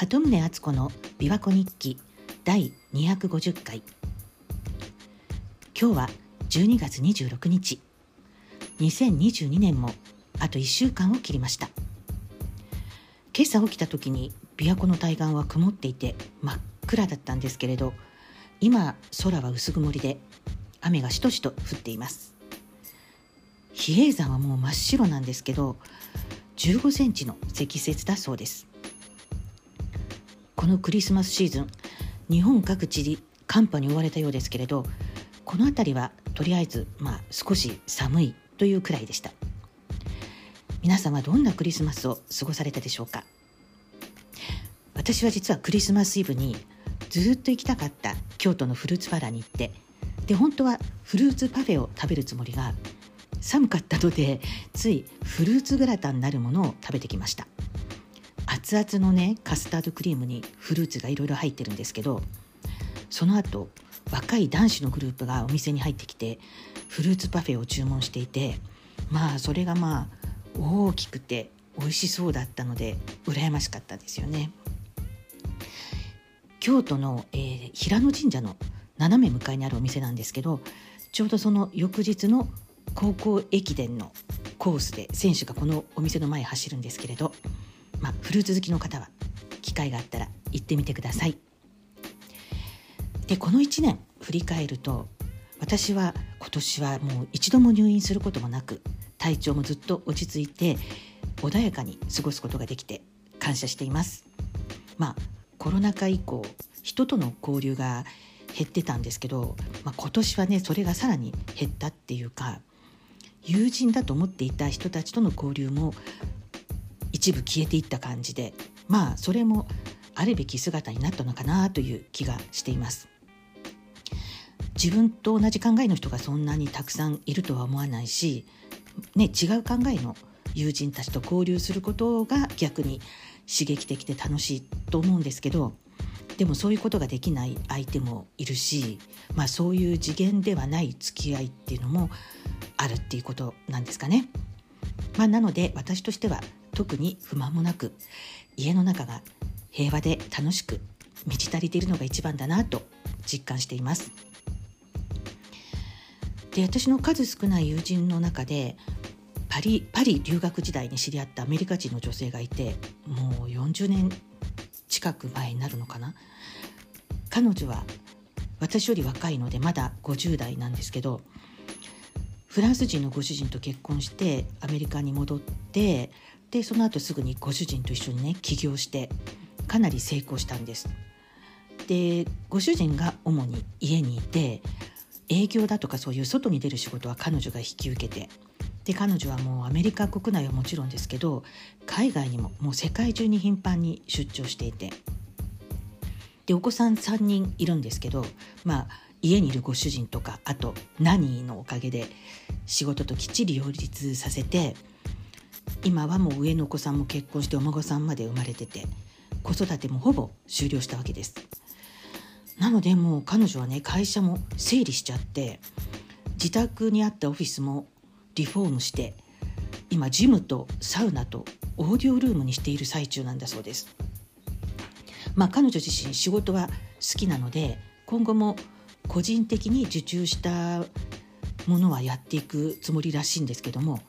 鳩宗敦子の琵琶湖日記第250回。今日は12月26日。2022年もあと1週間を切りました。今朝起きた時に琵琶湖の対岸は曇っていて真っ暗だったんですけれど今空は薄曇りで雨がしとしと降っています。比叡山はもう真っ白なんですけど15センチの積雪だそうです。このクリスマスシーズン日本各地で寒波に追われたようですけれどこの辺りはとりあえずまあ少し寒いというくらいでした。皆さんはどんなクリスマスを過ごされたでしょうか？私は実はクリスマスイブにずっと行きたかった京都のフルーツパラに行ってで本当はフルーツパフェを食べるつもりが寒かったのでついフルーツグラタンなるものを食べてきました。熱々のねカスタードクリームにフルーツがいろいろ入ってるんですけどその後若い男子のグループがお店に入ってきてフルーツパフェを注文していてまあそれがまあ大きくて美味しそうだったので羨ましかったですよね。京都の、えー、平野神社の斜め向かいにあるお店なんですけどちょうどその翌日の高校駅伝のコースで選手がこのお店の前走るんですけれど、まあ、フルーツ好きの方は機会があったら行ってみてください。でこの1年振り返ると私は今年はもう一度も入院することもなく体調もずっと落ち着いて穏やかに過ごすことができて感謝しています。まあコロナ禍以降人との交流が減ってたんですけど、まあ、今年はねそれがさらに減ったっていうか友人だと思っていた人たちとの交流も一部消えていった感じでまあそれもあるべき姿になったのかなという気がしています自分と同じ考えの人がそんなにたくさんいるとは思わないし、ね、違う考えの友人たちと交流することが逆に刺激的で楽しいと思うんですけどでもそういうことができない相手もいるし、まあ、そういう次元ではない付き合いっていうのもあるっていうことなんですかね。まあ、なので私としては特に不満もなく家の中が平和で楽しく満ち足りているのが一番だなと実感しています。で私の数少ない友人の中でパリパリ留学時代に知り合ったアメリカ人の女性がいてもう40年近く前になるのかな彼女は私より若いのでまだ50代なんですけどフランス人のご主人と結婚してアメリカに戻ってでその後すぐにご主人と一緒にね起業してかなり成功したんです。でご主人が主に家にいて営業だとかそういう外に出る仕事は彼女が引き受けてで彼女はもうアメリカ国内はもちろんですけど海外にももう世界中に頻繁に出張していてでお子さん3人いるんですけどまあ家にいるご主人とかあとナニーのおかげで仕事ときっちり両立させて今はもう上のお子さんも結婚してお孫さんまで生まれてて子育てもほぼ終了したわけです。なのでもう彼女はね会社も整理しちゃって自宅にあったオフィスもリフォームして今ジムとサウナとオーディオルームにしている最中なんだそうです。まあ彼女自身仕事は好きなので今後も個人的に受注したものはやっていくつもりらしいんですけども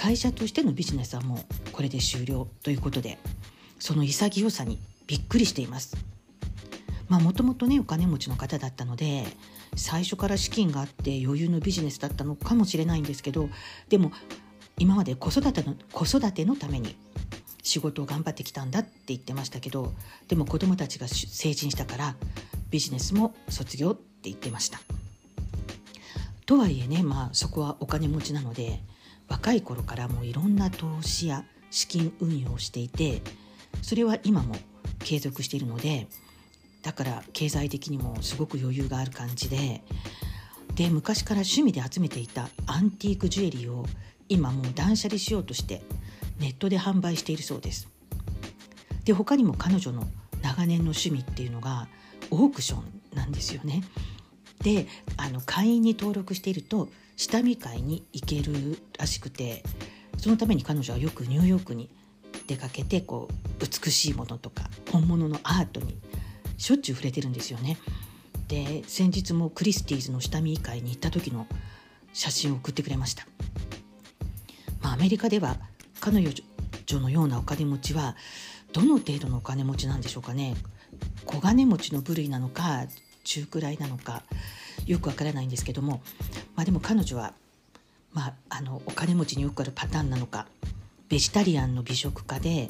会社としてのビジネスはもうこれで終了ということでその潔さにびっくりしています。まあもともとねお金持ちの方だったので最初から資金があって余裕のビジネスだったのかもしれないんですけどでも今まで子育ての子育てのために仕事を頑張ってきたんだって言ってましたけどでも子供たちが成人したからビジネスも卒業って言ってました。とはいえねまあそこはお金持ちなので若い頃からもういろんな投資や資金運用をしていてそれは今も継続しているのでだから経済的にもすごく余裕がある感じでで昔から趣味で集めていたアンティークジュエリーを今もう断捨離しようとしてネットで販売しているそうです。で他にも彼女の長年の趣味っていうのがオークションなんですよね。であの会員に登録していると下見会に行けるらしくてそのために彼女はよくニューヨークに出かけてこう美しいものとか本物のアートにしょっちゅう触れてるんですよね。で先日もクリスティーズの下見会に行った時の写真を送ってくれました。まあ、アメリカでは彼女のようなお金持ちはどの程度のお金持ちなんでしょうかね小金持ちの部類なのか中くらいなのかよくわからないんですけども、まあ、でも彼女は、まあ、あのお金持ちによくあるパターンなのかベジタリアンの美食家で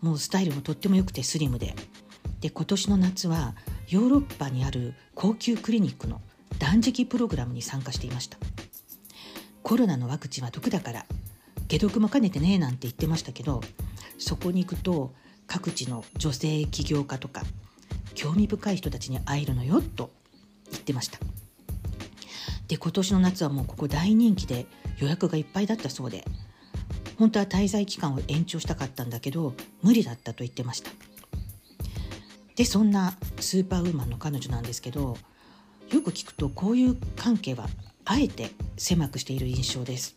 もうスタイルもとっても良くてスリムでで今年の夏はヨーロッパにある高級クリニックの断食プログラムに参加していました。コロナのワクチンは毒だから解毒も兼ねてねなんて言ってましたけどそこに行くと各地の女性起業家とか興味深い人たちに会えるのよと言ってました。で今年の夏はもうここ大人気で予約がいっぱいだったそうで本当は滞在期間を延長したかったんだけど無理だったと言ってました。でそんなスーパーウーマンの彼女なんですけどよく聞くとこういう関係はあえて狭くしている印象です。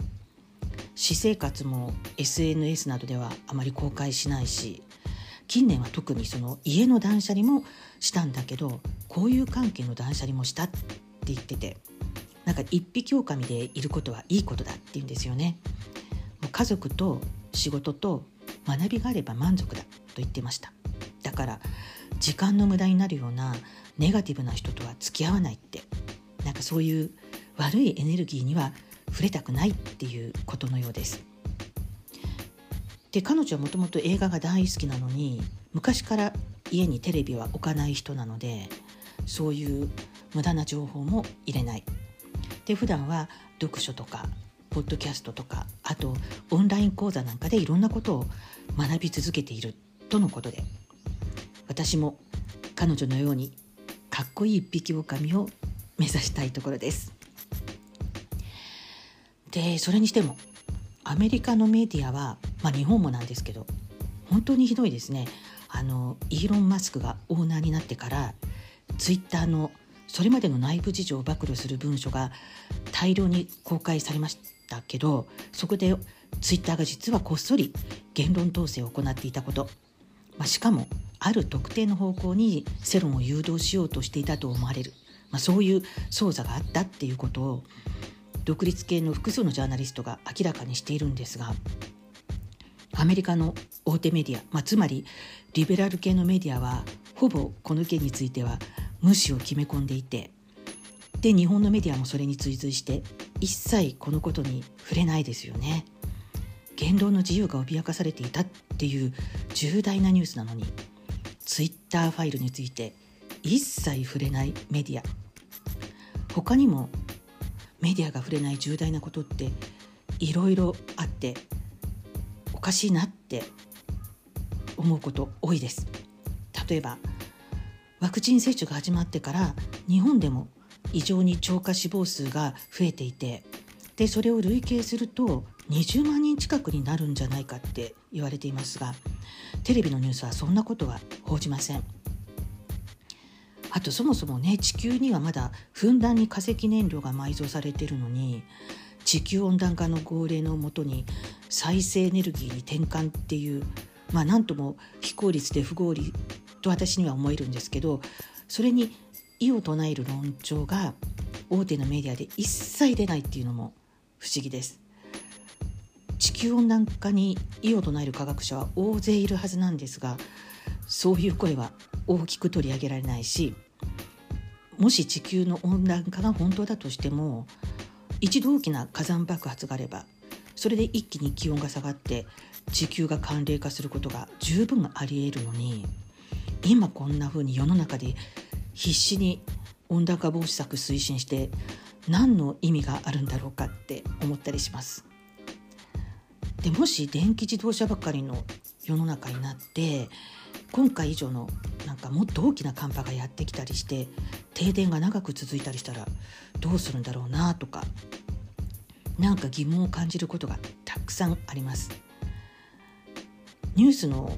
私生活も SNS などではあまり公開しないし近年は特にその家の断捨離もしたんだけどこういう関係の断捨離もしたって言っててなんか一匹狼でいることはいいことだって言うんですよね。もう家族と仕事と学びがあれば満足だと言ってましただから時間の無駄になるようなネガティブな人とは付き合わないってなんかそういう悪いエネルギーには触れたくないっていうことのようです。で彼女はもともと映画が大好きなのに昔から家にテレビは置かない人なのでそういう無駄な情報も入れない。で普段は読書とかポッドキャストとかあとオンライン講座なんかでいろんなことを学び続けているとのことで私も彼女のようにかっこいい一匹狼を目指したいところです。でそれにしてもアメリカのメディアは、まあ、日本もなんですけど本当にひどいですね。あのイーロン・マスクがオーナーになってからツイッターのそれまでの内部事情を暴露する文書が大量に公開されましたけどそこでツイッターが実はこっそり言論統制を行っていたこと、まあ、しかもある特定の方向に世論を誘導しようとしていたと思われる、まあ、そういう捜査があったっていうことを独立系の複数のジャーナリストが明らかにしているんですがアメリカの大手メディア、まあ、つまりリベラル系のメディアはほぼこの件については無視を決め込んでいてで日本のメディアもそれに追随して一切このことに触れないですよね。言論の自由が脅かされていたっていう重大なニュースなのにツイッターファイルについて一切触れないメディア他にもメディアが触れない重大なことっていろいろあっておかしいなって思うこと多いです。例えばワクチン接種が始まってから日本でも異常に超過死亡数が増えていてでそれを累計すると20万人近くになるんじゃないかって言われていますがテレビのニュースはそんなことは報じません。あとそもそもね地球にはまだふんだんに化石燃料が埋蔵されてるのに地球温暖化の号令のもとに再生エネルギーに転換っていうまあ何とも非効率で不合理と私には思えるんですけどそれに異を唱える論調が大手のメディアで一切出ないっていうのも不思議です。地球温暖化に異を唱える科学者は大勢いるはずなんですがそういう声は大きく取り上げられないしもし地球の温暖化が本当だとしても一度大きな火山爆発があればそれで一気に気温が下がって地球が寒冷化することが十分ありえるのに今こんな風に世の中で必死に温暖化防止策推進して何の意味があるんだろうかって思ったりします。でもし電気自動車ばかりの世の中になって今回以上のなんかもっと大きな寒波がやってきたりして停電が長く続いたりしたらどうするんだろうなとかなんか疑問を感じることがたくさんあります。ニュースの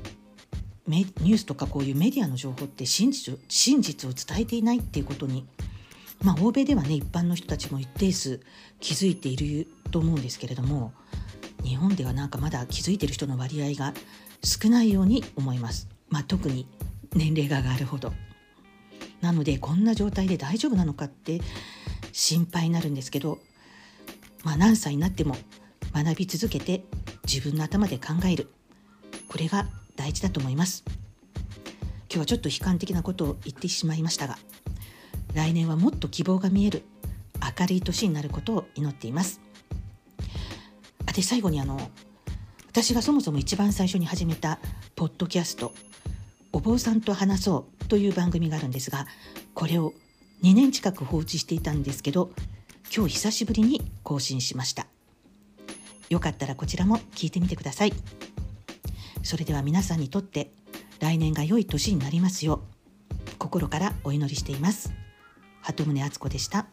ニュースとかこういうメディアの情報って真実真実を伝えていないっていうことにまあ欧米ではね一般の人たちも一定数気づいていると思うんですけれども日本ではなんかまだ気づいてる人の割合が少ないように思います。まあ、特に年齢が上がるほど。なのでこんな状態で大丈夫なのかって心配になるんですけど、まあ、何歳になっても学び続けて自分の頭で考える。これが大事だと思います。今日はちょっと悲観的なことを言ってしまいましたが来年はもっと希望が見える明るい年になることを祈っています。で最後にあの私がそもそも一番最初に始めたポッドキャスト「坊さんと話そう」という番組があるんですがこれを2年近く放置していたんですけど今日久しぶりに更新しました。よかったらこちらも聞いてみてください。それでは皆さんにとって来年が良い年になりますよう心からお祈りしています。鳩宗敦子でした。